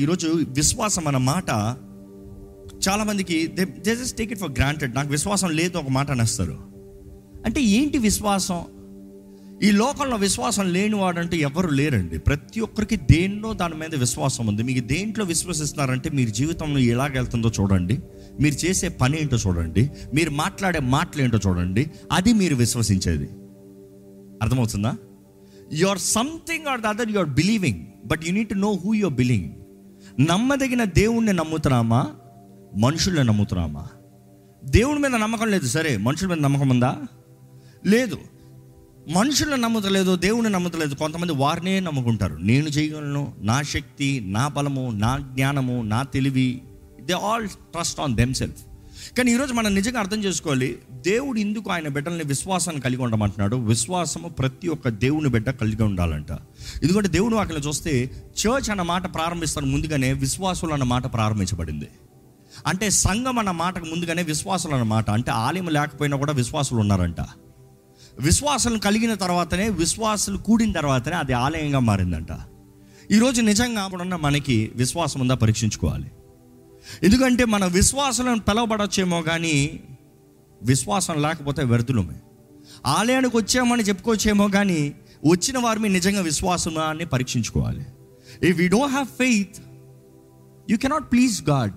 ఈరోజు విశ్వాసం అన్న మాట చాలామందికి they they just take it for granted నాకు విశ్వాసం లేదు ఒక మాట అనేస్తారు. అంటే ఏంటి విశ్వాసం? ఈ లోకంలో విశ్వాసం లేనివాడంటూ ఎవరు లేరండి. ప్రతి ఒక్కరికి దేన్నో దాని మీద విశ్వాసం ఉంది. మీకు దేంట్లో విశ్వసిస్తున్నారంటే మీరు జీవితంలో ఎలాగెళ్తుందో చూడండి. మీరు చేసే పని ఏంటో చూడండి. మీరు మాట్లాడే మాటలు ఏంటో చూడండి. అది మీరు విశ్వసించేది. అర్థమవుతుందా? You are something or the other you are believing but you need to know who your believing నమ్మదగిన దేవుణ్ణి నమ్ముతున్నామా? మనుషుల్ని నమ్ముతున్నామా? దేవుడి మీద నమ్మకం లేదు. సరే మనుషుల మీద నమ్మకం ఉందా? లేదు. మనుషులను నమ్ముతలేదు దేవుని నమ్ముతలేదు. కొంతమంది వారినే నమ్ముకుంటారు. నేను చేయగలను నా శక్తి నా బలము నా జ్ఞానము నా తెలివి they all trust on themself కానీ ఈరోజు మనం నిజంగా అర్థం చేసుకోవాలి దేవుడు ఎందుకు ఆయన బిడ్డల్ని విశ్వాసాన్ని కలిగి ఉండమంటున్నాడు. విశ్వాసము ప్రతి ఒక్క దేవుని బిడ్డ కలిగి ఉండాలంట. ఎందుకంటే దేవుడు వాటిని చూస్తే చర్చ్ అన్న మాట ప్రారంభిస్తాను ముందుగానే విశ్వాసులు అన్న మాట ప్రారంభించబడింది. అంటే సంఘం అన్న మాటకు ముందుగానే విశ్వాసులు అన్న మాట. అంటే ఆలయం లేకపోయినా కూడా విశ్వాసులు ఉన్నారంట. విశ్వాసం కలిగిన తర్వాతనే విశ్వాసులు కూడిన తర్వాతనే అది ఆలయంగా మారిందంట. ఈరోజు నిజంగా అప్పుడున్న మనకి విశ్వాసం ఉందా? పరీక్షించుకోవాలి. ఎందుకంటే మన విశ్వాసాలను పిలవబడచ్చేమో కానీ విశ్వాసం లేకపోతే వ్యర్థులమే. ఆలయానికి వచ్చామని చెప్పుకోవచ్చేమో కానీ వచ్చిన వారి మీద నిజంగా విశ్వాసమా అని పరీక్షించుకోవాలి. If you don't have faith you cannot please God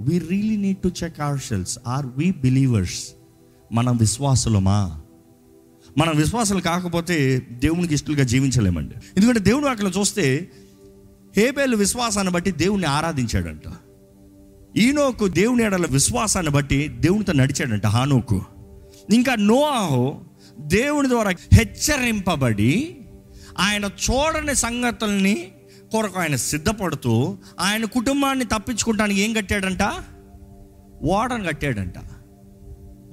we really need to check ourselves are we believers మనం విశ్వాసులమా? మనం విశ్వాసాలు కాకపోతే దేవునికి ఇష్టలుగా జీవించలేమండి. ఎందుకంటే దేవుడు అక్కడ చూస్తే హేబేలు విశ్వాసాన్ని బట్టి దేవుణ్ణి ఆరాధించాడంట. ఈనోకు దేవుని ఎడల విశ్వాసాన్ని బట్టి దేవునితో నడిచాడంట హానోకు. ఇంకా నోఆహో దేవుని ద్వారా హెచ్చరింపబడి ఆయన చూడని సంగతుల్ని కొరకు ఆయన సిద్ధపడుతూ ఆయన కుటుంబాన్ని తప్పించుకుంటానికి ఏం కట్టాడంట? ఓడను కట్టాడంట.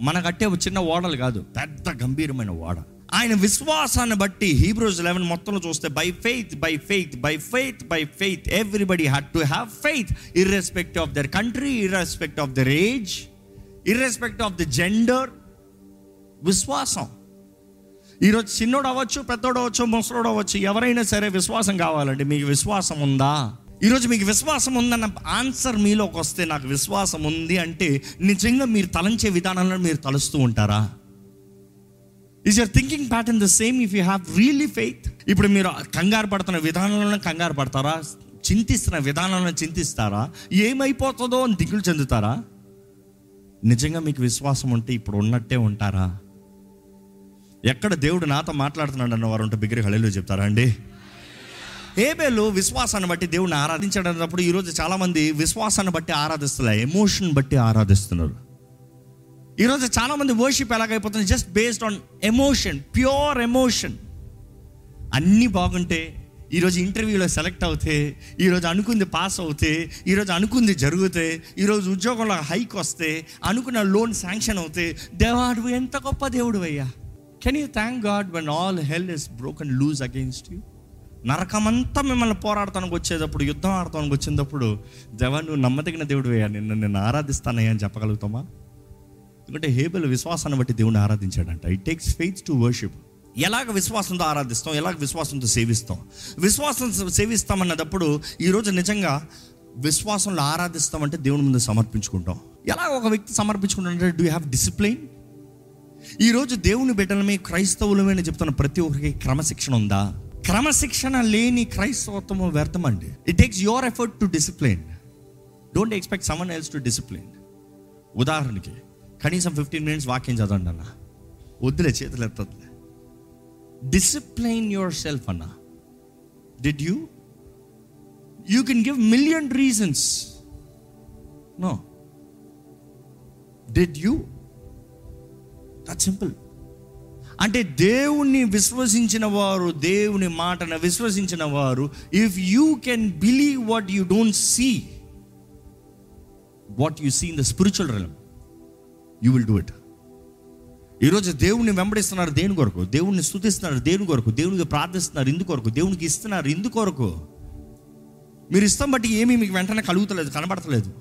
మన కట్టే చిన్న ఓడలు కాదు పెద్ద గంభీరమైన ఓడ. ఆయన విశ్వాసాన్ని బట్టి హీబ్రోస్ లెవెన్ మొత్తంలో చూస్తే by faith by faith by faith by faith everybody had to have faith irrespective of their country irrespective of their age irrespective of the gender విశ్వాసం. ఈరోజు చిన్నోడు అవ్వచ్చు పెద్దోడు అవ్వచ్చు ముసలోడు అవ్వచ్చు ఎవరైనా సరే విశ్వాసం కావాలండి. మీకు విశ్వాసం ఉందా? ఈరోజు మీకు విశ్వాసం ఉందన్న ఆన్సర్ మీలోకి వస్తే నాకు విశ్వాసం ఉంది అంటే నిజంగా మీరు తలంచే విధానంలో మీరు తలుస్తూ ఉంటారా? Is your thinking pattern the same if you have really faith ఇప్పుడు మీరు కంగారు పడుతున్న విధానంలోనే కంగారు పడతారా? చింతిస్తున్న విధానంలో చింతిస్తారా? ఏమైపోతుందో అని దిగులు చెందుతారా? నిజంగా మీకు విశ్వాసం ఉంటే ఇప్పుడు ఉన్నట్టే ఉంటారా? ఎక్కడ దేవుడు నాతో మాట్లాడుతున్నాడు అన్న వారు ఉంటే బిగ్గర హళీలో చెప్తారా అండి? ఏబేలు విశ్వాసాన్ని బట్టి దేవుడిని ఆరాధించడం అన్నప్పుడు ఈరోజు చాలామంది విశ్వాసాన్ని బట్టి ఆరాధిస్తున్నారు ఎమోషన్ బట్టి ఆరాధిస్తున్నారు. ఈరోజు చాలామంది worship ఎలాగైపోతుంది? Just based on emotion pure emotion అన్నీ బాగుంటే ఈరోజు ఇంటర్వ్యూలో సెలెక్ట్ అవుతే ఈరోజు అనుకుంది పాస్ అవుతే ఈరోజు అనుకుంది జరిగితే ఈరోజు ఉద్యోగంలో హైక్ వస్తే అనుకున్న లోన్ శాంక్షన్ అవుతే దేవా నువ్వు ఎంత గొప్ప దేవుడు అయ్యా. Can you thank God when all hell is broken loose against you నరకమంతా మిమ్మల్ని పోరాడటానికి వచ్చేటప్పుడు యుద్ధం ఆడటానికి వచ్చినప్పుడు దేవా నువ్వు నమ్మదగిన దేవుడు అయ్యా. నిన్ను నేను ఆరాధిస్తానయ్యా అని చెప్పగలుగుతామా? ఎందుకంటే హేబెల్ విశ్వాసాన్ని బట్టి దేవుని ఆరాధించాడంట. It takes faith to worship ఎలాగ విశ్వాసంతో ఆరాధిస్తాం? ఎలాగ విశ్వాసంతో సేవిస్తాం? విశ్వాసం సేవిస్తామన్నప్పుడు ఈరోజు నిజంగా విశ్వాసంలో ఆరాధిస్తామంటే దేవుని ముందు సమర్పించుకుంటాం. ఎలా ఒక వ్యక్తి సమర్పించుకుంటాడంటే డూ హ్యావ్ డిసిప్లిన్ ఈరోజు దేవుని బిడ్డలమే క్రైస్తవులమే చెప్తున్న ప్రతి ఒక్కరికి క్రమశిక్షణ ఉందా? క్రమశిక్షణ లేని క్రైస్తవత్వము వ్యర్థమండి. It takes your effort to discipline don't expect someone else to discipline ఉదాహరణకి కనీసం ఫిఫ్టీన్ మినిట్స్ వాక్యం చదవండి అన్న వద్దులే చేతులు ఎత్తదులే డిసిప్లైన్ యువర్ సెల్ఫ్ అన్న. Did you you can give million reasons no did you that simple అంటే దేవుణ్ణి విశ్వసించిన వారు దేవుని మాటను విశ్వసించిన వారు if you can believe what you don't see what you see in the spiritual realm you will do it ఈరోజు దేవుణ్ణి వెంబడిస్తున్నారు దేని కొరకు? దేవుణ్ణి స్థుతిస్తున్నారు దేని కొరకు? దేవునికి ప్రార్థిస్తున్నారు ఇందు కొరకు? దేవునికి ఇస్తున్నారు ఇందు కొరకు? మీరు ఇష్టం బట్టి ఏమీ మీకు వెంటనే కలుగుతలేదు కనబడతలేదు.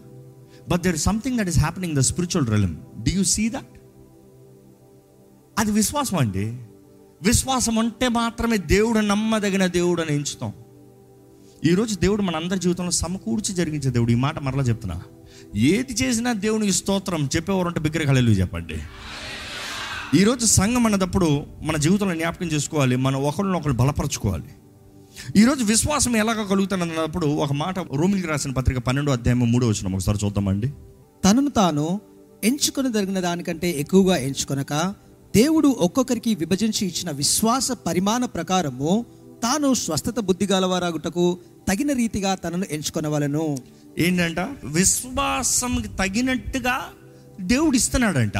But there something that is happening the spiritual realm do you see that అది విశ్వాసం అండి. విశ్వాసం అంటే మాత్రమే దేవుడు నమ్మదగిన దేవుడు అని ఎంచుతాం. ఈరోజు దేవుడు మన అందరి జీవితంలో సమకూర్చి జరిగించే దేవుడు. ఈ మాట మరలా చెప్తున్నా. ఏది చేసినా దేవునికి స్తోత్రం చెప్పేవారు ఉంటే చెప్పండి. ఈరోజు సంఘం అన్నదప్పుడు మన జీవితంలో జ్ఞాపకం చేసుకోవాలి మనం ఒకరినొకరు బలపరచుకోవాలి. ఈరోజు విశ్వాసం ఎలాగ కలుగుతున్నప్పుడు ఒక మాట రోమిలికి రాసిన పత్రిక పన్నెండు అధ్యాయం మూడో వచ్చిన ఒకసారి చూద్దామండి. తనను తాను ఎంచుకొని జరిగిన దానికంటే ఎక్కువగా ఎంచుకొనక దేవుడు ఒక్కొక్కరికి విభజించి ఇచ్చిన విశ్వాస పరిమాణ ప్రకారము తాను స్వస్థత బుద్ధి గలవారాగుటకు తగిన రీతిగా తనను ఎంచుకొనవలను. ఏంటంట? విశ్వాసంకి తగినట్టుగా దేవుడు ఇస్తున్నాడంట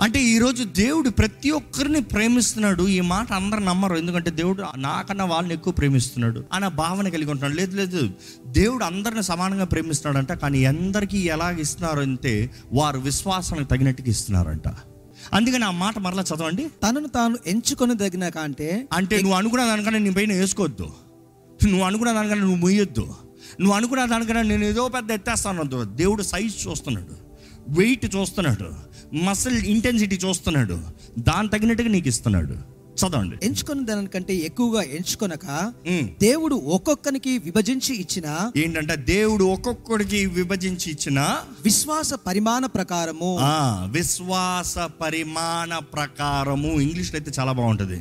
అంటే ఈరోజు దేవుడు ప్రతి ఒక్కరిని ప్రేమిస్తున్నాడు. ఈ మాట అందరు నమ్మరు. ఎందుకంటే దేవుడు నాకన్నా వాళ్ళని ఎక్కువ ప్రేమిస్తున్నాడు. అన్న భావన కలిగి ఉంటున్నాడు. లేదు లేదు. దేవుడు అందరిని సమానంగా ప్రేమిస్తున్నాడంట. కానీ అందరికీ ఎలాగ ఇస్తున్నారు అంటే వారు విశ్వాసానికి తగినట్టుగా ఇస్తున్నారంట. అందుకని ఆ మాట మరలా చదవండి. తనను తాను ఎంచుకొని తగిన కంటే అంటే నువ్వు అనుకున్న దానికన్నా నీ పైన వేసుకోవద్దు. నువ్వు అనుకున్న దానికన్నా నువ్వు మొయ్యొద్దు. నువ్వు అనుకున్న దానికన్నా నేను ఏదో పెద్ద ఎత్తేస్తాను దేవుడు సైజ్ చూస్తున్నాడు. వెయిట్ చూస్తున్నాడు. మసిల్ ఇంటెన్సిటీ చూస్తున్నాడు. దాని తగినట్టుగా నీకు ఇస్తున్నాడు. చదవండి. ఎంచుకొని దానికంటే ఎక్కువగా ఎంచుకొనక. దేవుడు ఒక్కొక్కనికి విభజించి ఇచ్చిన ఏంటంటే దేవుడు ఒక్కొక్కడికి విభజించి ఇచ్చిన విశ్వాస పరిమాణ ప్రకారము. విశ్వాస పరిమాణ ప్రకారము. ఇంగ్లీష్లో అయితే చాలా బాగుంటుంది.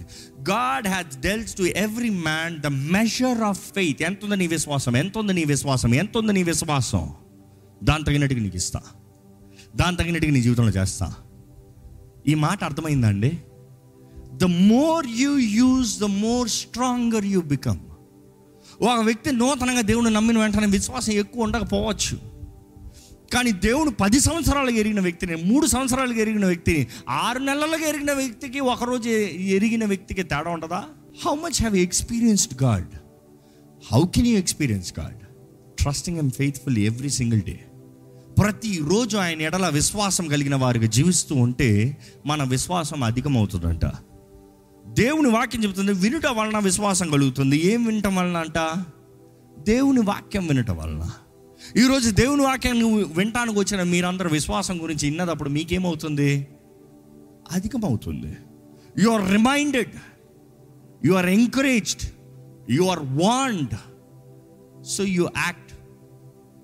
God has dealt to every man the measure of faith ఎంత ఉంది నీ విశ్వాసం? ఎంత ఉంది నీ విశ్వాసం? ఎంత ఉంది నీ విశ్వాసం? దాని తగినట్టుగా నీకు ఇస్తా. దాని తగినట్టుగా నీ జీవితంలో చేస్తా. ఈ మాట అర్థమైందండి the more you use the more stronger you become ఒక వ్యక్తి నూతనంగా దేవుని నమ్మిన వెంటనే విశ్వాసం ఎక్కువ ఉండకపోవచ్చు. కానీ దేవుడు పది సంవత్సరాలుగా ఎరిగిన వ్యక్తిని మూడు సంవత్సరాలుగా ఎరిగిన వ్యక్తిని ఆరు నెలలుగా ఎరిగిన వ్యక్తికి ఒకరోజు ఎరిగిన వ్యక్తికి తేడా ఉండదా? How much have experienced God how can you experience God trusting and faithful every single day ప్రతిరోజు ఆయన ఎడల విశ్వాసం కలిగిన వారికి జీవిస్తూ ఉంటే మన విశ్వాసం అధికమవుతుందంట. దేవుని వాక్యం చెబుతుంది వినుట వలన విశ్వాసం కలుగుతుంది. ఏం వినటం వలన అంట? దేవుని వాక్యం వినటం వలన. ఈరోజు దేవుని వాక్యం నువ్వు వినటానికి వచ్చిన మీరందరూ విశ్వాసం గురించి విన్నదప్పుడు మీకేమవుతుంది? అధికమవుతుంది. You are reminded you are encouraged you are warned so you act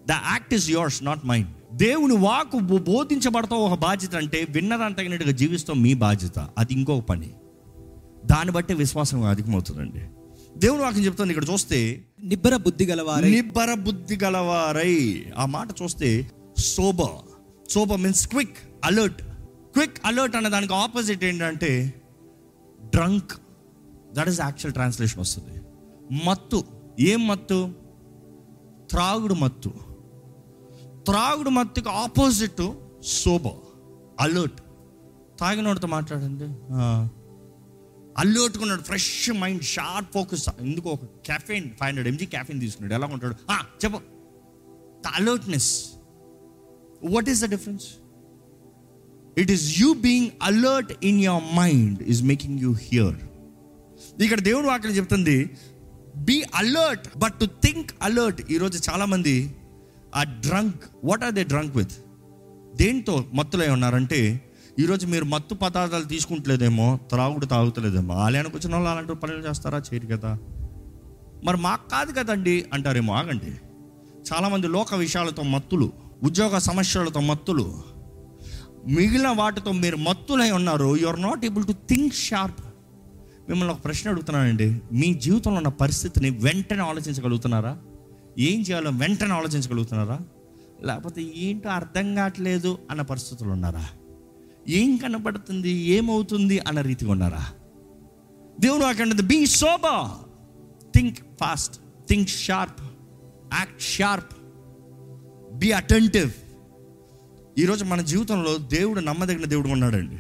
the act is yours not mind దేవుని వాకు బో- బోధించబడతాం ఒక బాధ్యత అంటే విన్నదాన్ని తగినట్టుగా జీవిస్తాం మీ బాధ్యత. అది ఇంకొక పని. దాన్ని బట్టి విశ్వాసం అధికమవుతుందండి. దేవుని వాక్యం చెప్తుంది ఇక్కడ చూస్తే నిబ్బర బుద్ధి గలవారై. నిబ్బర బుద్ధి గలవారై. ఆ మాట చూస్తే sober. Sober means quick alert quick alert అనే దానికి ఆపోజిట్ ఏంటంటే drunk that is actual translation వస్తుంది. మత్తు. ఏం మత్తు? త్రాగుడు మత్తు. త్రాగుడు మత్తుకి ఆపోజిట్ సోబ. అలర్ట్ తాగినోడితో మాట్లాడండి. అల్లుట్టుకున్నాడు ఫ్రెష్ మైండ్ షార్ప్ ఫోకస్ ఎందుకు ఒక caffeine five hundred MG caffeine తీసుకున్నాడు. ఎలా ఉంటాడు? చెప్పు. The alertness what is the difference it is you being alert in your mind is making you here ఇక్కడ దేవుడు వాక్యం చెప్తుంది be alert but to think alert ఈరోజు చాలామంది ఆ drunk what are they drunk with దేంతో మత్తులై ఉన్నారంటే ఈరోజు మీరు మత్తు పదార్థాలు తీసుకుంటలేదేమో త్రాగుడు తాగుతలేదేమో. ఆలయానికి వచ్చిన వాళ్ళు అలాంటి పనులు చేస్తారా? చేయరు కదా. మరి మాకు కాదు కదండి అంటారేమో ఆగండి. చాలామంది లోక విషయాలతో మత్తులు ఉద్యోగ సమస్యలతో మత్తులు. మిగిలిన వాటితో మీరు మత్తులై ఉన్నారు. You are not able to think sharp మిమ్మల్ని ఒక ప్రశ్న అడుగుతున్నానండి. మీ జీవితంలో ఉన్న పరిస్థితిని వెంటనే ఆలోచించగలుగుతున్నారా? ఏం చేయాలో వెంటనే ఆలోచించగలుగుతున్నారా? లేకపోతే ఏంటో అర్థం కావట్లేదు అన్న పరిస్థితులు ఉన్నారా? ఏం కనపడుతుంది ఏమవుతుంది? అన్న రీతిగా ఉన్నారా? దేవుడు అక్కడ be sober think fast think sharp act sharp be attentive ఈరోజు మన జీవితంలో దేవుడు నమ్మదగిన దేవుడు ఉన్నాడండి.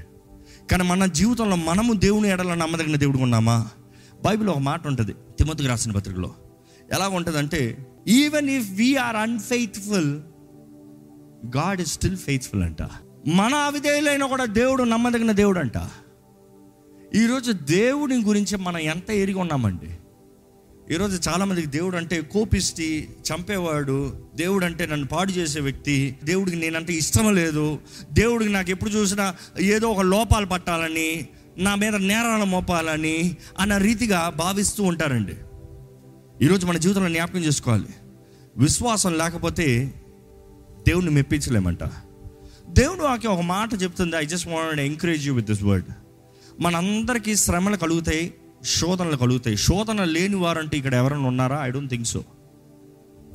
కానీ మన జీవితంలో మనము దేవుని ఎడల నమ్మదగిన దేవుడు ఉన్నామా? బైబిల్ ఒక మాట ఉంటుంది. తిమ్మతికి రాసిన పత్రికలో. ఎలా ఉంటుందంటే even if we're unfaithful God is still faithful అంట. మన అవిధేయులైనా కూడా దేవుడు నమ్మదగిన దేవుడు అంట ఈరోజు దేవుని గురించి మనం ఎంత ఎరిగి ఉన్నామండి? ఈరోజు చాలామందికి దేవుడు అంటే కోపిస్తి చంపేవాడు దేవుడు అంటే నన్ను పాడు చేసే వ్యక్తి దేవుడికి నేనంటే ఇష్టం లేదు దేవుడికి నాకు ఎప్పుడు చూసినా ఏదో ఒక లోపాలు పట్టాలని నా మీద నేరాలు మోపాలని అన్న రీతిగా భావిస్తూ ఉంటారండి. ఈరోజు మన జీవితంలో జ్ఞాపకం చేసుకోవాలి. విశ్వాసం లేకపోతే దేవుణ్ణి మెప్పించలేమంట. దేవుడు ఆకి ఒక మాట చెప్తుంది. I just want encourage you with this word మనందరికీ శ్రమలు కలుగుతాయి శోధనలు కలుగుతాయి. శోధన లేని వారంటే ఇక్కడ ఎవరైనా ఉన్నారా? ఐ డోంట్ థింక్ సో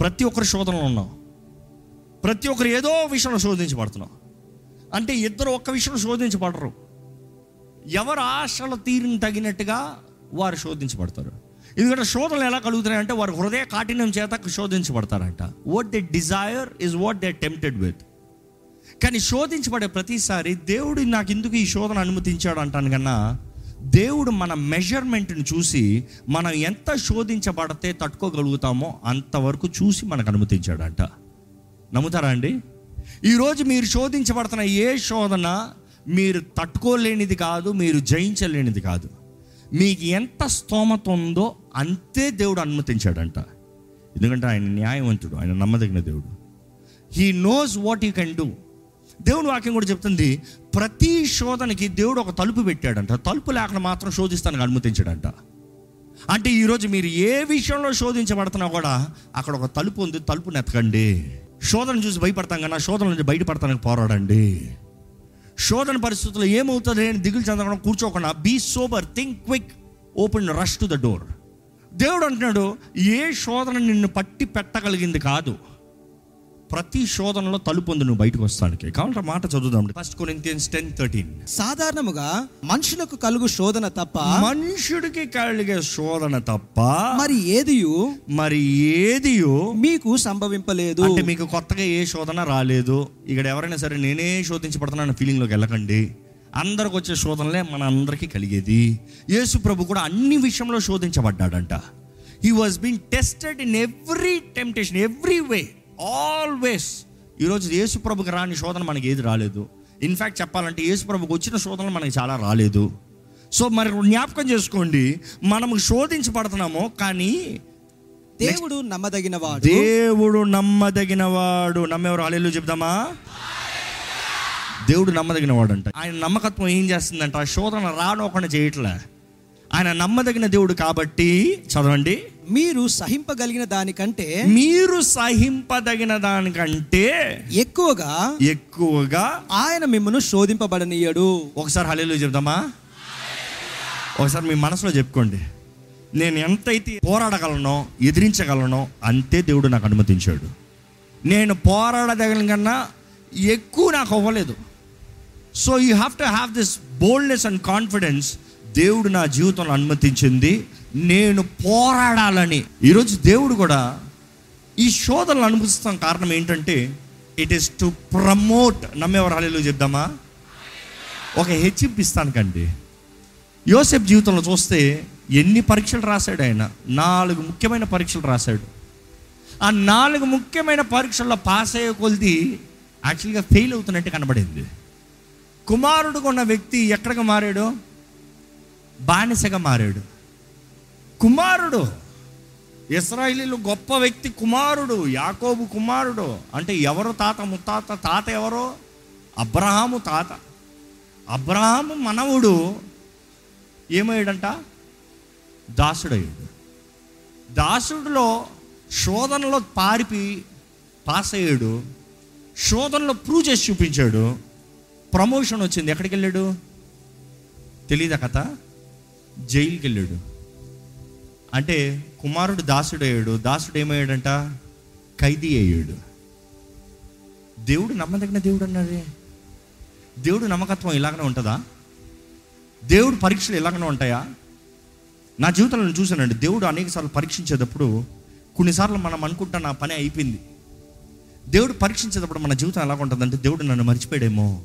ప్రతి ఒక్కరు శోధనలు ఉన్నాం. ప్రతి ఒక్కరు ఏదో విషయంలో శోధించబడుతున్నాం. అంటే ఇద్దరు ఒక్క విషయంలో శోధించబడరు. ఎవరు ఆశలు తీరిని తగినట్టుగా వారు శోధించబడతారు. ఎందుకంటే శోధనలు ఎలా కలుగుతున్నాయంటే వారి హృదయ కాఠిన్యం చేత శోధించబడతారంట. What they desire is what they tempted with కానీ శోధించబడే ప్రతిసారి దేవుడు నాకు ఎందుకు ఈ శోధన అనుమతించాడు అంటాను కన్నా దేవుడు మన మెజర్మెంట్ని చూసి మనం ఎంత శోధించబడితే తట్టుకోగలుగుతామో అంతవరకు చూసి మనకు అనుమతించాడంట. నమ్ముతారా అండి? ఈరోజు మీరు శోధించబడుతున్న ఏ శోధన మీరు తట్టుకోలేనిది కాదు మీరు జయించలేనిది కాదు. మీకు ఎంత స్తోమత ఉందో అంతే దేవుడు అనుమతించాడంట. ఎందుకంటే ఆయన న్యాయవంతుడు ఆయన నమ్మదగిన దేవుడు. He knows what you can do దేవుని వాక్యం కూడా చెప్తుంది ప్రతి శోధనకి దేవుడు ఒక తలుపు పెట్టాడంట. తలుపు లేకుండా మాత్రం శోధిస్తానికి అనుమతించాడంట. అంటే ఈరోజు మీరు ఏ విషయంలో శోధించబడుతున్నా కూడా అక్కడ ఒక తలుపు ఉంది తలుపు నెతకండి. శోధన చూసి భయపడతాం కన్నా శోధన నుంచి బయటపడతానికి పోరాడండి. శోధన పరిస్థితుల్లో ఏమవుతుంది అని దిగులు చెందకుండా కూర్చోకుండా be sober think quick open rush to the door దేవుడు అంటున్నాడు ఏ శోధన నిన్ను పట్టి పెట్టగలిగింది కాదు. ప్రతి శోధనలో తలుపు ఉంది నువ్వు బయటకు వస్తానికి. కాబట్టి మాట చదువుదాం. ఫస్ట్ కొరింథియన్స్ టెన్ థర్టీన్ సాధారణముగా మనుషులకు కలుగు శోధన తప్ప మనుషుడికి కలిగే శోధన తప్ప మరి ఏదియు? మరి ఏదియో? మీకు సంభవింపలేదు. అంటే మీకు కొత్తగా ఏ శోధన రాలేదు. ఇక్కడ ఎవరైనా సరే నేనే శోధించబడుతున్నాను ఫీలింగ్లోకి వెళ్ళకండి. అందరికి వచ్చే శోధనలే మన అందరికీ కలిగేది. యేసు ప్రభు కూడా అన్ని విషయంలో శోధించబడ్డాడంట. He was been tested in every temptation every way always ఈరోజు యేసు ప్రభుకి రాని శోధన మనకి ఏది రాలేదు. ఇన్ఫ్యాక్ట్ చెప్పాలంటే యేసు ప్రభుకి వచ్చిన శోధనలు మనకి చాలా రాలేదు. సో మరి జ్ఞాపకం చేసుకోండి మనము శోధించబడుతున్నాము కానీ దేవుడు నమ్మదగిన వాడు దేవుడు నమ్మదగిన వాడు నమ్మేవారు అలెలు చెప్దామా? దేవుడు నమ్మదగిన వాడు అంట ఆయన నమ్మకత్వం ఏం చేస్తుందంట? ఆ శోధన రానోకుండా చేయట్లే. ఆయన నమ్మదగిన దేవుడు కాబట్టి చదవండి. మీరు సహింపగలిగిన దానికంటే మీరు సహింపదగిన దానికంటే ఎక్కువగా ఎక్కువగా ఆయన మిమ్మను శోధింపబడనీయడు. ఒకసారి హలేలు చెప్దామా? ఒకసారి మీ మనసులో చెప్పుకోండి. నేను ఎంతైతే పోరాడగలనో ఎదిరించగలనో అంతే దేవుడు నాకు అనుమతించాడు. నేను పోరాడదగలను కన్నా ఎక్కువ నాకు అవ్వలేదు. So you have to have this boldness and confidence దేవుడు నా జీవితంలో అనుమతించింది. నేను పోరాడాలని. ఈరోజు దేవుడు కూడా ఈ శోధనలు అనుమతిస్తాం కారణం ఏంటంటే ఇట్ ఈస్ టు ప్రమోట్ నమ్మేవారు హాలీలు చెప్దామా? ఒక హెచ్చింపు ఇస్తానికండి యోసెఫ్ జీవితంలో చూస్తే ఎన్ని పరీక్షలు రాశాడు ఆయన? నాలుగు ముఖ్యమైన పరీక్షలు రాశాడు. ఆ నాలుగు ముఖ్యమైన పరీక్షల్లో పాస్ అయ్యే కొలిది యాక్చువల్గా ఫెయిల్ అవుతున్నట్టు కనబడింది. కుమారుడుగా ఉన్న వ్యక్తి ఎక్కడికి మారాడు? బానిసగా మారాడు. కుమారుడు. ఇస్రాయిలీలు గొప్ప వ్యక్తి కుమారుడు యాకోబు కుమారుడు. అంటే ఎవరు తాత? ముత్తాత? తాత ఎవరో? అబ్రహాము తాత. అబ్రహాము మనవుడు ఏమయ్యాడంట? దాసుడయ్యాడు. దాసుడిలో శోధనలో పారిపి పాస్ అయ్యాడు శోధనలో ప్రూవ్ చేసి చూపించాడు. ప్రమోషన్ వచ్చింది. ఎక్కడికి వెళ్ళాడు తెలియదా కథ? జైలుకి వెళ్ళాడు అంటే కుమారుడు దాసుడు అయ్యాడు దాసుడు ఏమయ్యాడంట? ఖైదీ అయ్యాడు. దేవుడు నమ్మదగిన దేవుడు అన్నాడే దేవుడు నమ్మకత్వం ఇలాగనే ఉంటుందా? దేవుడు పరీక్షలు ఇలాగనే ఉంటాయా? నా జీవితంలో నేను చూశానండి దేవుడు అనేకసార్లు పరీక్షించేటప్పుడు కొన్నిసార్లు మనం అనుకుంటా నా పని అయిపోయింది. దేవుడు పరీక్షించేటప్పుడు మన జీవితం ఎలా ఉంటుందంటే దేవుడు నన్ను మర్చిపోయాడేమో.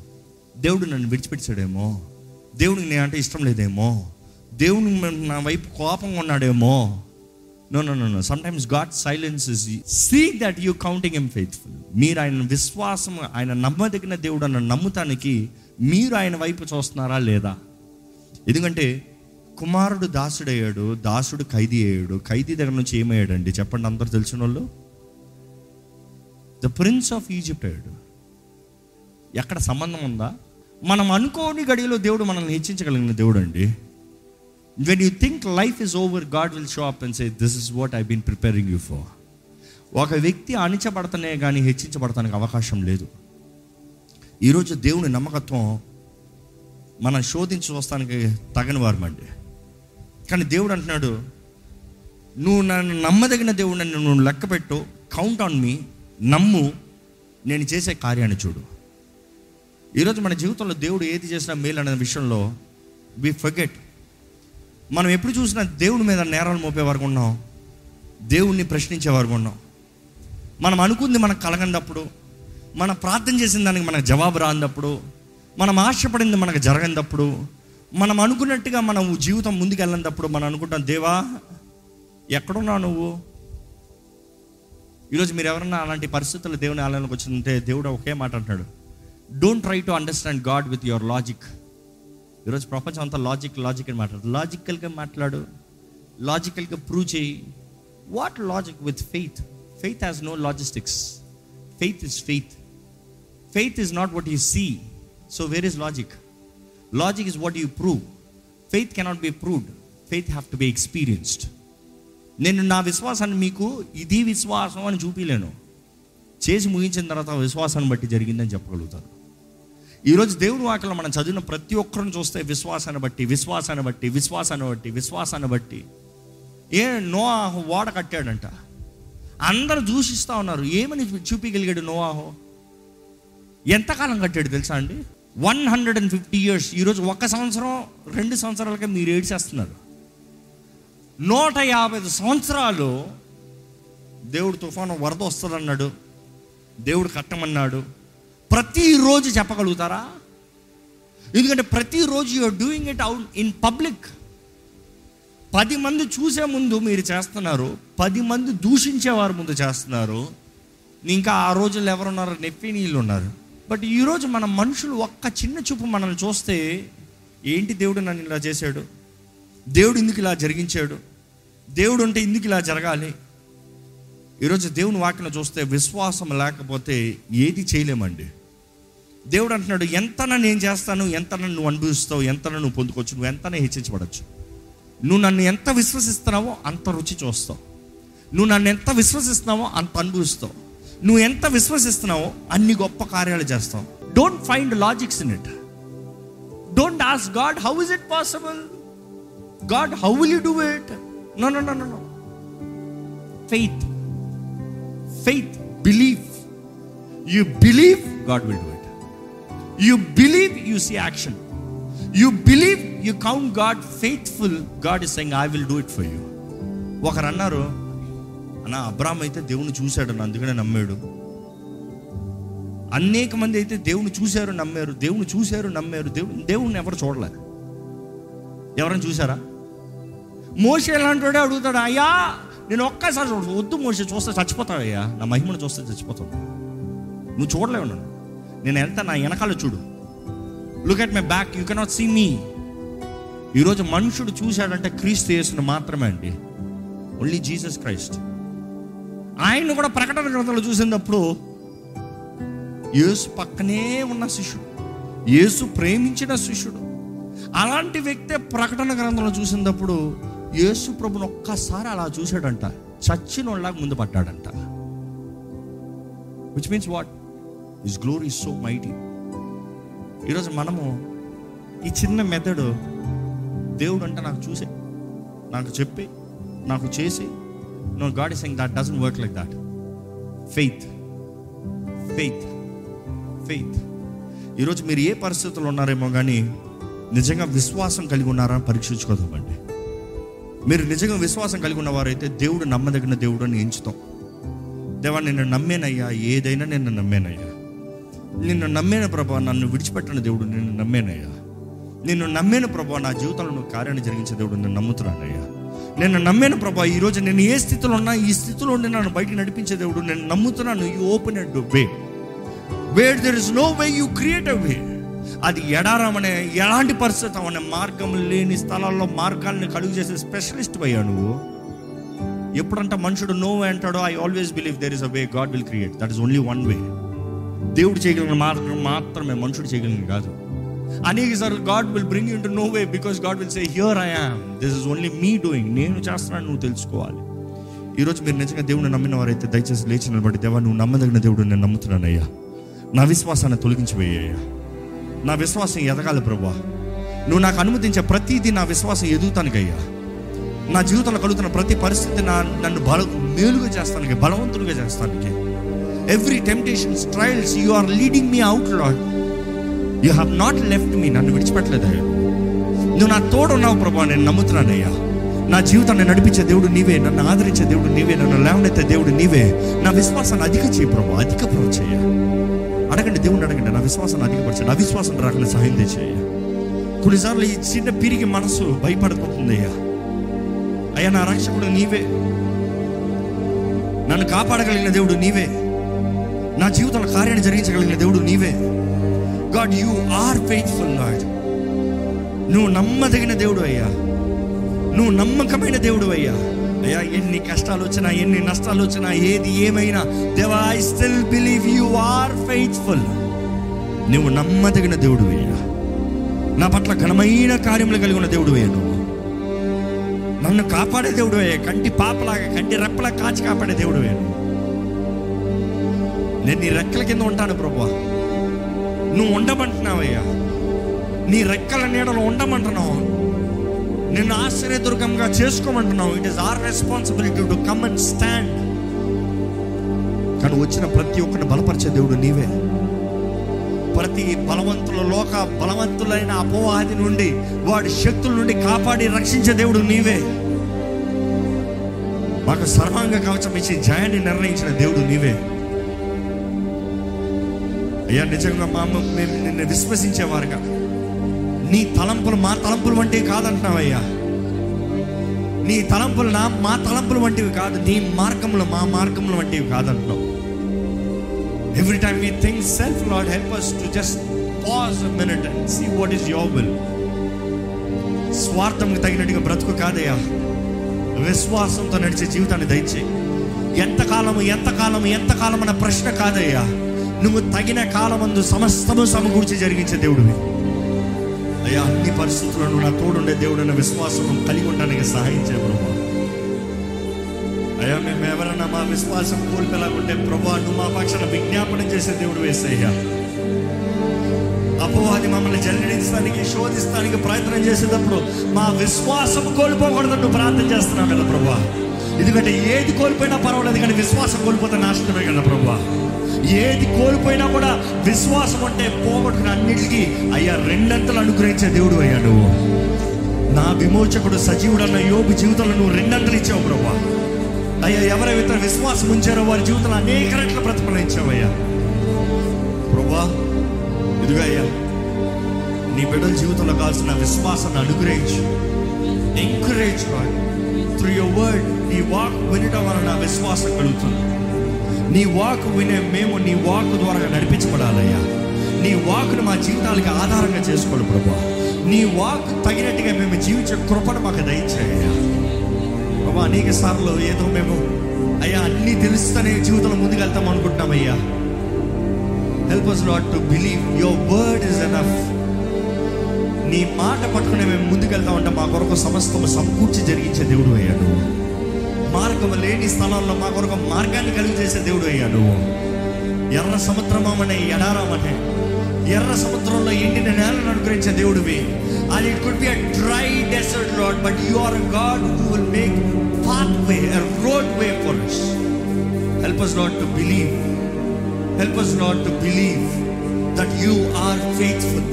దేవుడు నన్ను విడిచిపెట్టాడేమో దేవుడికి నేను అంటే ఇష్టం లేదేమో. దేవుడు నా వైపు కోపంగా ఉన్నాడేమో. No no no no sometimes God silence is see that you counting him faithful మీరు ఆయన విశ్వాసం ఆయన నమ్మదగిన దేవుడు అన్న నమ్ముతానికి మీరు ఆయన వైపు చూస్తున్నారా లేదా? ఎందుకంటే కుమారుడు దాసుడయ్యాడు దాసుడు ఖైదీ అయ్యాడు ఖైదీ దగ్గర నుంచి ఏమయ్యాడండి? చెప్పండి అందరు తెలిసిన వాళ్ళు ద ప్రిన్స్ ఆఫ్ ఈజిప్ట్ అయ్యాడు. ఎక్కడ సంబంధం ఉందా? మనం అనుకోని గడిలో దేవుడు మనల్ని హెచ్చించగలిగిన దేవుడు అండి when you think life is over God will show up and say this is what I been preparing you for ఒక వ్యక్తి అణించబడతానే కానీ హెచ్చించబడతానికి అవకాశం లేదు. ఈరోజు దేవుని నమ్మకత్వం మనం శోధించి చూస్తానికి తగని వారమండి. కానీ దేవుడు అంటున్నాడు నువ్వు నన్ను నమ్మదగిన దేవుడు నన్ను నువ్వు లెక్క పెట్టు కౌంట్ ఆన్ మీ నమ్ము నేను చేసే కార్యాన్ని చూడు. ఈరోజు మన జీవితంలో దేవుడు ఏది చేసినా మేలు అనే విషయంలో వి ఫర్గెట్ మనం ఎప్పుడు చూసినా దేవుడి మీద నేరాలు మోపేవారు ఉన్నాం. దేవుణ్ణి ప్రశ్నించేవారు ఉన్నాం. మనం అనుకుంది మనకు కలగనప్పుడు మనం ప్రార్థన చేసిన దానికి మనకు జవాబు రానప్పుడు మనం ఆశపడింది మనకు జరగనప్పుడు మనం అనుకున్నట్టుగా మనం జీవితం ముందుకెళ్ళినప్పుడు మనం అనుకుంటాం దేవా ఎక్కడున్నావు నువ్వు? ఈరోజు మీరు ఎవరన్నా అలాంటి పరిస్థితుల్లో దేవుని ఆలయంలోకి వచ్చిందంటే దేవుడు ఒకే మాట అంటున్నాడు. Don't try to understand God with your logic ఈరోజు ప్రపంచం అంతా లాజిక్ లాజిక్ అని మాట్లాడు లాజికల్గా మాట్లాడు లాజికల్గా ప్రూవ్ చేయి. What logic with faith faith has no logistics faith is faith faith is not what you see so where is logic logic is what you prove faith cannot be proved faith have to be experienced నేను నా విశ్వాసాన్ని మీకు ఇది విశ్వాసం అని చూపించలేను చేసి ముగించిన తర్వాత విశ్వాసాన్ని బట్టి జరిగిందని చెప్పగలుగుతాను. ఈరోజు దేవుని వాక్యంలో మనం చదివిన ప్రతి ఒక్కరిని చూస్తే విశ్వాసాన్ని బట్టి విశ్వాసాన్ని బట్టి విశ్వాసాన్ని బట్టి విశ్వాసాన్ని బట్టి. ఏ నోఆహు ఓడ కట్టాడంట. అందరూ దూషిస్తూ ఉన్నారు. ఏమని చూపించగలిగాడు నోవాహో? ఎంతకాలం కట్టాడు తెలుసా అండి? One hundred and fifty years. ఈరోజు ఒక సంవత్సరం రెండు సంవత్సరాలకే మీరు ఏడ్చేస్తున్నారు. నూట యాభై ఐదు సంవత్సరాలు దేవుడు తుఫాను వరద వస్తుందన్నాడు. దేవుడు కట్టమన్నాడు. ప్రతిరోజు చెప్పగలుగుతారా? ఎందుకంటే ప్రతిరోజు you're doing it out in public పది మంది చూసే ముందు మీరు చేస్తున్నారు పది మంది దూషించేవారు ముందు చేస్తున్నారు. ఇంకా ఆ రోజుల్లో ఎవరున్నారు? నెప్పి నీళ్ళు ఉన్నారు బట్ ఈరోజు మన మనుషులు ఒక్క చిన్న చూపు మనల్ని చూస్తే ఏంటి దేవుడు నన్ను ఇలా చేశాడు? దేవుడు ఎందుకు ఇలా జరిగించాడు? దేవుడు ఉంటే ఇందుకు ఇలా జరగాలి? ఈరోజు దేవుని వాక్యం చూస్తే విశ్వాసం లేకపోతే ఏది చేయలేమండి. దేవుడు అంటున్నాడు ఎంత నేను చేస్తాను ఎంత నన్ను అనుభవిస్తావు ఎంత నన్ను పొందుకోవచ్చు నువ్వు ఎంతనే హెచ్చించబడచ్చు. నువ్వు నన్ను ఎంత విశ్వసిస్తున్నావో అంత రుచి చూస్తావు. నువ్వు నన్ను ఎంత విశ్వసిస్తున్నావో అంత అనుభవిస్తావు. నువ్వు ఎంత విశ్వసిస్తున్నావో అన్ని గొప్ప కార్యాలు చేస్తావు. Don't find logics in it don't ask God how is it possible God how will you do it no no no no no faith faith believe you believe God will do it you believe you see action you believe you count God faithful God is saying I will do it for you ఒకరు అన్నారు అన్న Abram అయితే దేవుని చూశాడు అందుకనే నమ్మాడు. అనేక మంది అయితే దేవుని చూశారు నమ్మారు. దేవుని చూశారు నమ్మారు. దేవుని దేవుణ్ణి ఎవరు చూడలే. ఎవరైనా చూసారా మోసే ఎలాంటి అడుగుతాడు అయ్యా నేను ఒక్కసారి చూడ వద్దు మోసే చూస్తే చచ్చిపోతావు అయ్యా నా మహిమను చూస్తే చచ్చిపోతావు. నువ్వు చూడలేవు నన్ను. నేను ఎంత నా వెనకాల చూడు. Look at my back you cannot see me ఈరోజు మనుషుడు చూశాడంటే క్రీస్తు యేసును మాత్రమే అండి. ఓన్లీ జీసస్ క్రైస్ట్ ఆయన్ను కూడా ప్రకటన గ్రంథంలో చూసినప్పుడు యేసు పక్కనే ఉన్న శిష్యుడు యేసు ప్రేమించిన శిష్యుడు అలాంటి వ్యక్తే ప్రకటన గ్రంథంలో చూసినప్పుడు యేసు ప్రభుని ఒక్కసారి అలా చూశాడంట. చచ్చిన ముందు పడ్డాడంట. Which means what his glory so mighty ఈరోజు మనము ఈ చిన్న మెథడ్ దేవుడు అంటే నాకు చూసే నాకు చెప్పి నాకు చేసి. No God is saying that doesn't work like that faith faith faith ఈరోజు మీరు ఏ పరిస్థితుల్లో ఉన్నారేమో కానీ నిజంగా విశ్వాసం కలిగి ఉన్నారా పరీక్షించుకోదామండి మీరు నిజంగా విశ్వాసం కలిగి ఉన్నవారైతే దేవుడు నమ్మదగిన దేవుడు అని ఎంచుతాం. దేవా నిన్ను నమ్మేనయ్యా ఏదైనా నిన్ను నమ్మేనయ్యా. నిన్ను నమ్మేన ప్రభా నన్ను విడిచిపెట్టిన దేవుడు నిన్ను నమ్మేనయ్యా. నిన్ను నమ్మేన ప్రభా నా జీవితంలో నువ్వు కార్యాన్ని జరిగించే దేవుడు నేను నమ్ముతున్నానయ్యా. నేను నమ్మేన ప్రభా ఈరోజు నేను ఏ స్థితిలో ఉన్నా ఈ స్థితిలో ఉండి నన్ను బయటికి నడిపించే దేవుడు నేను నమ్ముతున్నాను. You opened way where there is no way you create a way అది ఎడారమనే ఎలాంటి పరిస్థితి అనే మార్గం లేని స్థలాల్లో మార్గాల్ని కలుగు చేసే స్పెషలిస్ట్ అయ్యా నువ్వు. ఎప్పుడంటే మనుషుడు no అంటాడో I always believe there is a way God will create that is only one way దేవుడు చేయగలిగిన మార్గం మాత్రమే మనుషుడు చేయగలిగిన కాదు. అనేక సార్లు God will bring in to no way because God will say here I am this is only me doing నేను చేస్తున్నాను నువ్వు తెలుసుకోవాలి. ఈరోజు మీరు నిజంగా దేవుడిని నమ్మిన వారైతే దయచేసి లేచి నిలబడి దేవా నువ్వు నమ్మదగిన దేవుడు నేను నమ్ముతున్నానయ్యా నా విశ్వాసాన్ని తొలగించిపోయాయ్యా నా విశ్వాసం ఎదగాలి ప్రభా నువ్వు నాకు అనుమతించే ప్రతిదీ నా విశ్వాసం ఎదుగుతానికయ్యా నా జీవితంలో కలుగుతున్న ప్రతి పరిస్థితి నా నన్ను బల మేలుగా చేస్తానికి బలవంతులుగా చేస్తానికి. Every temptations trials you are leading me out Lord you have not left me నన్ను విడిచిపెట్టలేదయ్యా. నువ్వు నా తోడున్నావు ప్రభా. నేను నమ్ముతున్నానయ్యా. నా జీవితాన్ని నడిపించే దేవుడు నీవే. నన్ను ఆదరించే దేవుడు నీవే. నన్ను లేవనెత్తే దేవుడు నీవే. నా విశ్వాసాన్ని అధిక చేయి ప్రభా. అధిక ప్రభు చేయ అడగండి దేవుడిని అడగండి. నా విశ్వాసాన్ని అధికపరచండి నా విశ్వాసం రాకుండా సహాయం చేయ కొన్నిసార్లు ఈ చిన్న పిరిగి మనసు భయపడిపోతుంది అయ్యా అయ్యా నా రక్షకుడు నీవే. నన్ను కాపాడగలిగిన దేవుడు నీవే. నా జీవితంలో కార్యాన్ని జరిగించగలిగిన దేవుడు నీవే. God you are faithful God నువ్వు నమ్మదగిన దేవుడు అయ్యా. నువ్వు నమ్మకమైన దేవుడు అయ్యా. అయ్యా ఎన్ని కష్టాలు వచ్చినా ఎన్ని నష్టాలు వచ్చినా ఏది ఏమైనా దేవా I still believe you are faithful నువ్వు నమ్మదగిన దేవుడు అయ్యా. నా పట్ల ఘనమైన కార్యములు కలిగి ఉన్న దేవుడు అయ్యా నువ్వు. నన్ను కాపాడే దేవుడు అయ్యా. కంటి పాపలాగా కంటి రెప్పలా కాచి కాపాడే దేవుడు అయ్యా నేను నీ రెక్కల కింద ఉంటాను ప్రభా నువ్వు ఉండమంటున్నావయ్యా. నీ రెక్కల నీడలో ఉండమంటున్నావు. నిన్ను ఆశ్చర్యదుర్గంగా చేసుకోమంటున్నావు. It is our responsibility to come and stand కానీ వచ్చిన ప్రతి ఒక్కరిని బలపరిచే దేవుడు నీవే. ప్రతి బలవంతుల లోక బలవంతులైన అపవాది నుండి వాడి శక్తుల నుండి కాపాడి రక్షించే దేవుడు నీవే. మాకు సర్వాంగ కవచం ఇచ్చి జయాన్ని నిర్ణయించిన దేవుడు నీవే. అయ్యా నిజంగా మా మేము నిన్ను విశ్వసించేవారుగా. నీ తలంపులు మా తలంపులు వంటివి కాదంటున్నావయ్యా. నీ తలంపులు నా మా తలంపులు వంటివి కాదు నీ మార్గములు మా మార్గములు వంటివి కాదంటున్నావు. Every time we think self Lord help us to just pause a minute and see what is your will స్వార్థంకి తగినట్టుగా బ్రతుకు కాదయ్యా. విశ్వాసంతో నడిచే జీవితాన్ని దయచేయి. ఎంతకాలము ఎంతకాలము ఎంతకాలం అన్న ప్రశ్న కాదయ్యా. నువ్వు తగిన కాలమందు సమస్తము సమకూర్చి జరిగించే దేవుడివి. అయ్యా అన్ని పరిస్థితులను నా తోడుండే దేవుడు అన్న విశ్వాసం కలిగి ఉండడానికి సహాయం చేయ ప్రభా. అయ్యా మేము ఎవరన్నా మా విశ్వాసం కోల్పోలాగుంటే ప్రభా నువ్వు మా పక్షాన విజ్ఞాపనం చేసే దేవుడు వేసయ్యా అపవాది మమ్మల్ని జల్లించడానికి శోధిస్తానికి ప్రయత్నం చేసేటప్పుడు మా విశ్వాసం కోల్పోకూడదని నువ్వు ప్రార్థన చేస్తున్నావు కదా ప్రభా. ఎందుకంటే ఏది కోల్పోయినా పర్వాలేదు కానీ విశ్వాసం కోల్పోతే నాశనమే కదా ప్రభా. ఏది కోల్పోయినా కూడా విశ్వాసం అంటే పోగొట్టుకుని అన్నిటికీ అయ్యా రెండంతలు అనుగ్రహించే దేవుడు అయ్యా నువ్వు. నా విమోచకుడు సజీవుడు అన్న యోగు జీవితంలో నువ్వు రెండంతలు ఇచ్చావు ప్రభా. అయ్యా ఎవరైతే విశ్వాసం ఉంచారో వారి జీవితంలో అనేక రెట్లు ప్రతిఫలించావయ్యా ఇచ్చావయ్యా ప్రభా ఇదిగో అయ్యా నీ బిడ్డల జీవితంలో కావాల్సిన విశ్వాసాన్ని అనుగ్రహించు. ఎంకరేజ్ త్రూ యువర్ వర్డ్ నీ వాక్ వినడం వలన విశ్వాసం కలుగుతుంది. నీ వాక్ వినే మేము నీ వాక్ ద్వారా నడిపించబడాలయ్యా. నీ వాక్ను మా జీవితాలకి ఆధారంగా చేసుకోవాలి ప్రభా నీ వాక్ తగినట్టుగా మేము జీవించే కృపను మాకు దయచేయ్యా. ప్రభా అనేక సార్లు ఏదో మేము అయ్యా అన్నీ తెలుస్తూనే జీవితంలో ముందుకెళ్తాం అనుకుంటున్నామయ్యా. Help us Lord to believe your word is enough నీ మాట పట్టుకునే మేము ముందుకెళ్తామంటే మా కొరకు సమస్తము సమకూర్చి జరిగించే దేవుడు అయ్యాడు. నువ్వు మార్గం లేని స్థలాల్లో మా కొరకు మార్గాన్ని కలిగి చేసే దేవుడు అయ్యా నువ్వు ఎర్ర సముద్రమనే ఎడారామనే ఎర్ర సముద్రంలో ఎండిన నేలను అనుగ్రహించే దేవుడివి. అది it could be a dry desert Lord but you are God who will make path way road way for us. Help us not to believe help us not to believe that you are faithful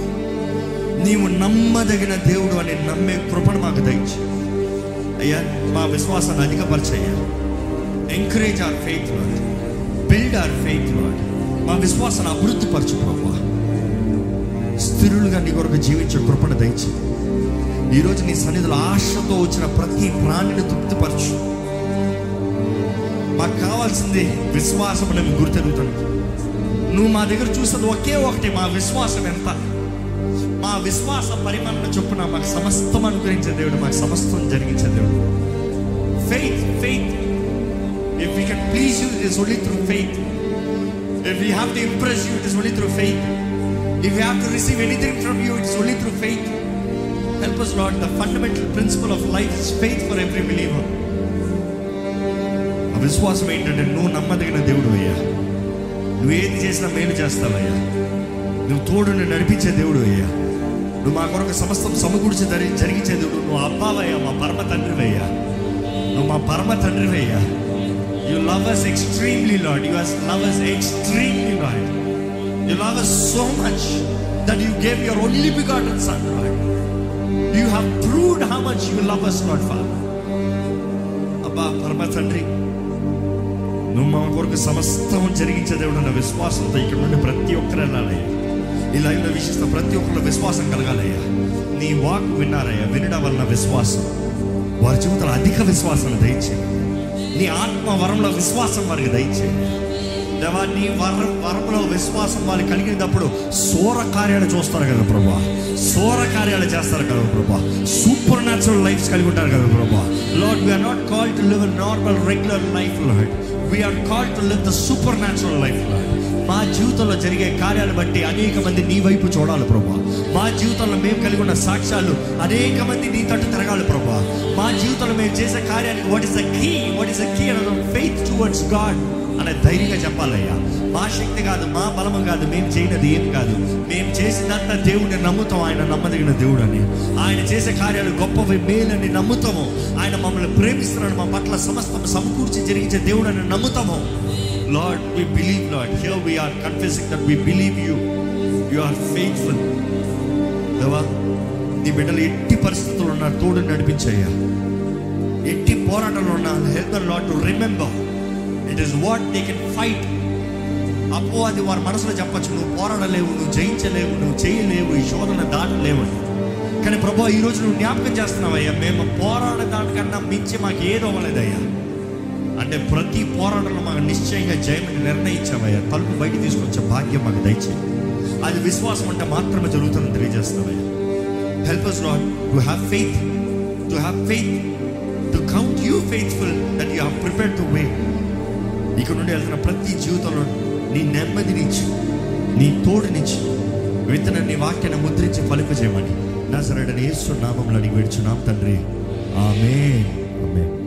నీవు నమ్మదగిన దేవుడు అని నమ్మే కృపను మాకు దయచి అయ్యా మా విశ్వాసాన్ని అధికపరచయ్యా. Encourage our faith Lord build our faith Lord మా విశ్వాసాన్ని అభివృద్ధి పరచు ప్రభా. స్థిరులుగా నీ కొరకు జీవించే కృపణ దయచి ఈరోజు నీ సన్నిధిలో ఆశతో వచ్చిన ప్రతి ప్రాణిని తృప్తిపరచు. మాకు కావాల్సింది విశ్వాసం మేము గుర్తెరుగుతాను నువ్వు మా దగ్గర చూసేది ఒకే ఒకటి మా విశ్వాసం ఎంత? మా విశ్వాస పరిమాణం చొప్పున మాకు సమస్తం అనుగ్రహించే దేవుడు మాకు సమస్తం జరిగించే దేవుడు. Faith faith if you can please you it is only through faith if you have to impress you it is only through faith if you have to receive anything from you it's only through faith help us Lord. The fundamental principle of life is faith for every believer ఆ విశ్వాసం ఏంటంటే నువ్వు నమ్మదగిన దేవుడు అయ్యా. నువ్వు ఏది చేసినా మేలు చేస్తావయ్యా. నువ్వు తోడుని నడిపించే దేవుడు అయ్యా. నువ్వు మా కొరకు సమస్తం సమకూర్చి జరి జరిగించేది నువ్వు అబ్బావయ్యా మా పరమ తండ్రివయ్యా. నువ్వు మా పరమ తండ్రివయ్యా. You love us extremely Lord you love us extremely Lord you love us so much that you gave your only begotten son Lord you have proved how much you love us Lord father అబ్బా పరమ తండ్రి. నువ్వు మా కొరకు సమస్తం జరిగించే దేవుడు అన్న విశ్వాసంతో ఇక్కడ నుండి ప్రతి ఒక్కరు వెళ్ళాలయ్యా. ఈ లైవ్లో వీక్షిస్తున్న ప్రతి ఒక్కరిలో విశ్వాసం కలగాలయ్యా. నీ వాక్ విన్నారయ్యా వినడం వలన విశ్వాసం. వారి జీవితంలో అధిక విశ్వాసాన్ని దయచే నీ ఆత్మ వరంలో విశ్వాసం వారికి దయచే దేవా నీ వరం వరంలో విశ్వాసం వారికి కలిగినప్పుడు సోర కార్యాలు చూస్తారు కదా ప్రభా. సోర కార్యాలు చేస్తారు కదా ప్రభా. సూపర్ న్యాచురల్ లైఫ్స్ కలిగి ఉంటారు కదా ప్రభా. Lord we're not call to live normal regular life Lord we're call to live the supernatural life మా జీవితంలో జరిగే కార్యాలు బట్టి అనేక మంది నీ వైపు చూడాలి ప్రభా. మా జీవితంలో మేము కలిగి ఉన్న సాక్ష్యాలు అనేక మంది నీ తట్టు తిరగాలి ప్రభా. మా జీవితంలో మేము చేసే కార్యానికి what is the key what is the key faith towards God అనే ధైర్యంగా చెప్పాలయ్యా. మా శక్తి కాదు మా బలము కాదు మేము చేయనది ఏం కాదు. మేము చేసినంత దేవుడిని నమ్ముతాం ఆయన నమ్మదగిన దేవుడు అని ఆయన చేసే కార్యాలు గొప్పవి మేలని నమ్ముతాము. ఆయన మమ్మల్ని ప్రేమిస్తున్నాడు మా పట్ల సమస్తం సమకూర్చి జరిగించే దేవుడు అని నమ్ముతాము. Lord we believe Lord here we are confessing that we believe you you are faithful దేవా నీ బిడ్డలు ఎట్టి పరిస్థితులు ఉన్నారు తోడు నడిపించయ్యా. ఎట్టి పోరాటంలో ఉన్న health lot to remember it is what they can fight అపో అది వారి మనసులో చెప్పచ్చు నువ్వు పోరాడలేవు నువ్వు జయించలేవు నువ్వు చేయలేవు ఈ శోధన దాటలేవు. కానీ ప్రభా ఈరోజు నువ్వు జ్ఞాపకం చేస్తున్నావయ్యా మేము పోరాడే దానికన్నా మించి మాకు ఏదో అవ్వలేదయ్యా అంటే ప్రతి పోరాటంలో మాకు నిశ్చయంగా జయమని నిర్ణయించావయ్యా తలుపు బయట తీసుకొచ్చే భాగ్యం మాకు దయచేయి. అది విశ్వాసం అంటే మాత్రమే జరుగుతుందని తెలియజేస్తున్నావయ్యా help us not to have faith to have faith to count you faithful that you have prepare to wait ఇక్కడ నుండి వెళ్తున్న ప్రతి జీవితంలో నీ నెమ్మదినిచ్చి నీ తోడునిచ్చి విత్తన నీ వాక్యాన్ని ముద్రించి ఫలింపజేయమని నా సరైన యేసు నామంలో అడిగి విడుచున్నాం తండ్రి. ఆమె ఆమె